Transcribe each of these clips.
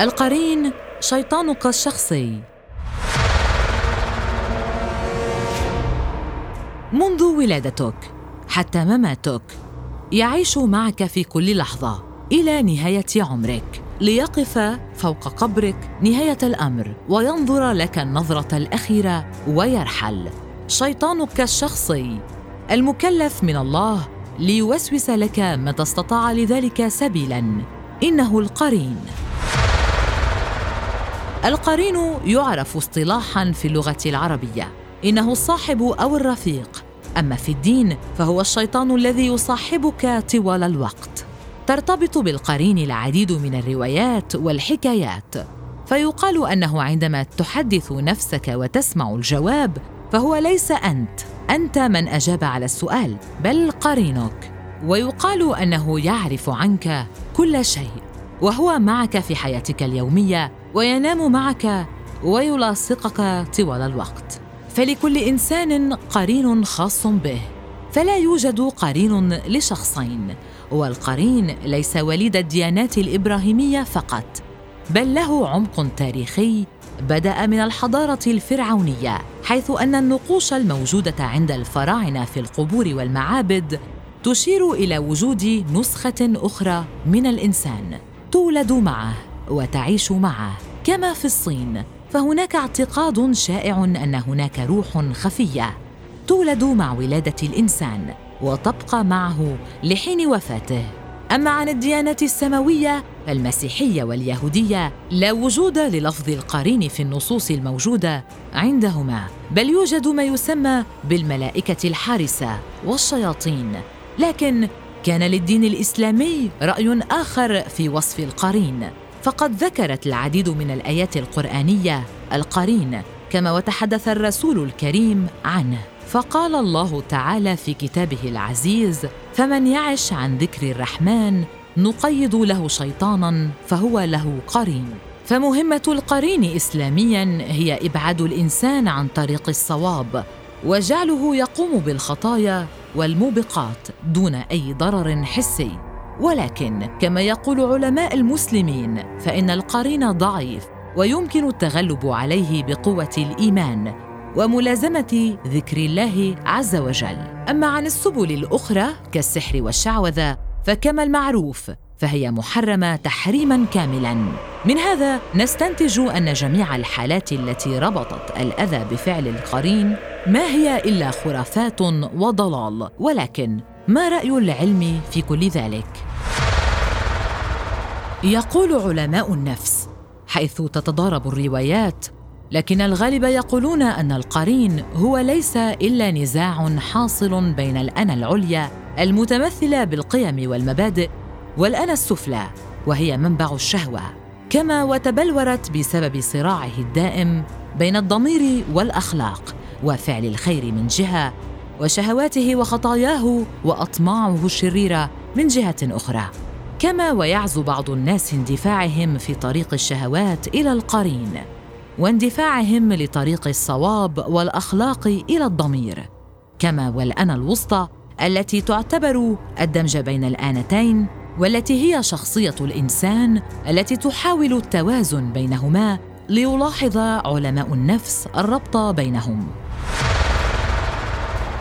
القرين شيطانك الشخصي منذ ولادتك حتى مماتك يعيش معك في كل لحظة إلى نهاية عمرك. ليقف فوق قبرك نهاية الأمر وينظر لك النظرة الأخيرة ويرحل. شيطانك الشخصي المكلف من الله ليوسوس لك متى استطاع لذلك سبيلا. إنه القرين. القرين يعرف اصطلاحا في اللغة العربية. إنه الصاحب أو الرفيق. أما في الدين فهو الشيطان الذي يصاحبك طوال الوقت. ترتبط بالقرين العديد من الروايات والحكايات. فيقال أنه عندما تحدث نفسك وتسمع الجواب فهو ليس أنت. أنت من أجاب على السؤال بل قرينك. ويقال أنه يعرف عنك كل شيء. وهو معك في حياتك اليومية وينام معك ويلاصقك طوال الوقت. فلكل إنسان قرين خاص به. فلا يوجد قرين لشخصين والقرين ليس وليد الديانات الإبراهيمية فقط بل له عمق تاريخي بدأ من الحضارة الفرعونية حيث أن النقوش الموجودة عند الفراعنة في القبور والمعابد تشير إلى وجود نسخة أخرى من الإنسان. تولد معه وتعيش معه كما في الصين فهناك اعتقاد شائع أن هناك روح خفية تولد مع ولادة الإنسان وتبقى معه لحين وفاته. أما عن الديانات السماوية فالمسيحيه واليهودية لا وجود للفظ القرين في النصوص الموجودة عندهما بل يوجد ما يسمى بالملائكة الحارسة والشياطين. لكن كان للدين الإسلامي رأي آخر في وصف القرين. فقد ذكرت العديد من الآيات القرآنية القرين كما وتحدث الرسول الكريم عنه. فقال الله تعالى في كتابه العزيز فمن يعش عن ذكر الرحمن نقيض له شيطانا فهو له قرين. فمهمة القرين اسلاميا هي إبعاد الإنسان عن طريق الصواب وجعله يقوم بالخطايا والموبقات دون أي ضرر حسي. ولكن كما يقول علماء المسلمين فإن القرين ضعيف ويمكن التغلب عليه بقوة الإيمان وملازمة ذكر الله عز وجل. أما عن السبل الأخرى كالسحر والشعوذة فكما المعروف فهي محرمة تحريما كاملا. من هذا نستنتج أن جميع الحالات التي ربطت الأذى بفعل القرين ما هي إلا خرافات وضلال ولكن ما رأي العلم في كل ذلك؟ يقول علماء النفس حيث تتضارب الروايات لكن الغالب يقولون أن القرين هو ليس إلا نزاع حاصل بين الانا العليا المتمثله بالقيم والمبادئ والانا السفلى وهي منبع الشهوة. كما وتبلورت بسبب صراعه الدائم بين الضمير والأخلاق. وفعل الخير من جهة وشهواته وخطاياه وأطماعه الشريره من جهة أخرى. كما ويعزو بعض الناس اندفاعهم في طريق الشهوات إلى القرين واندفاعهم لطريق الصواب والأخلاق إلى الضمير. كما والانا الوسطى التي تعتبر الدمج بين الآنتين والتي هي شخصية الإنسان التي تحاول التوازن بينهما ليلاحظ علماء النفس الربط بينهم.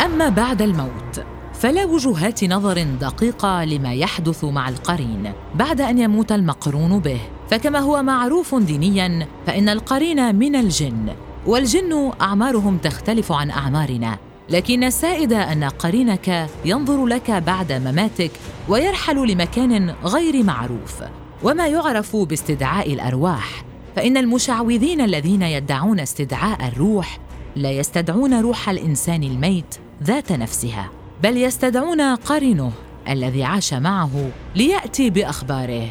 أما بعد الموت فلا وجهات نظر دقيقة لما يحدث مع القرين. بعد أن يموت المقرون به فكما هو معروف دينيا فإن القرين من الجن والجن أعمارهم تختلف عن أعمارنا. لكن السائد أن قرينك ينظر لك بعد مماتك ويرحل لمكان غير معروف. وما يعرف باستدعاء الأرواح فإن المشعوذين الذين يدعون استدعاء الروح لا يستدعون روح الإنسان الميت ذات نفسها بل يستدعون قرينه الذي عاش معه ليأتي بأخباره.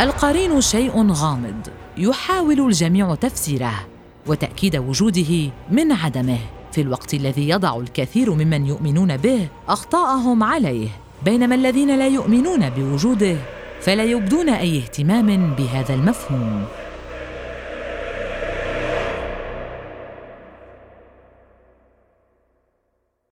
القرين شيء غامض يحاول الجميع تفسيره وتأكيد وجوده من عدمه. في الوقت الذي يضع الكثير ممن يؤمنون به أخطاءهم عليه بينما الذين لا يؤمنون بوجوده فلا يبدون أي اهتمام بهذا المفهوم.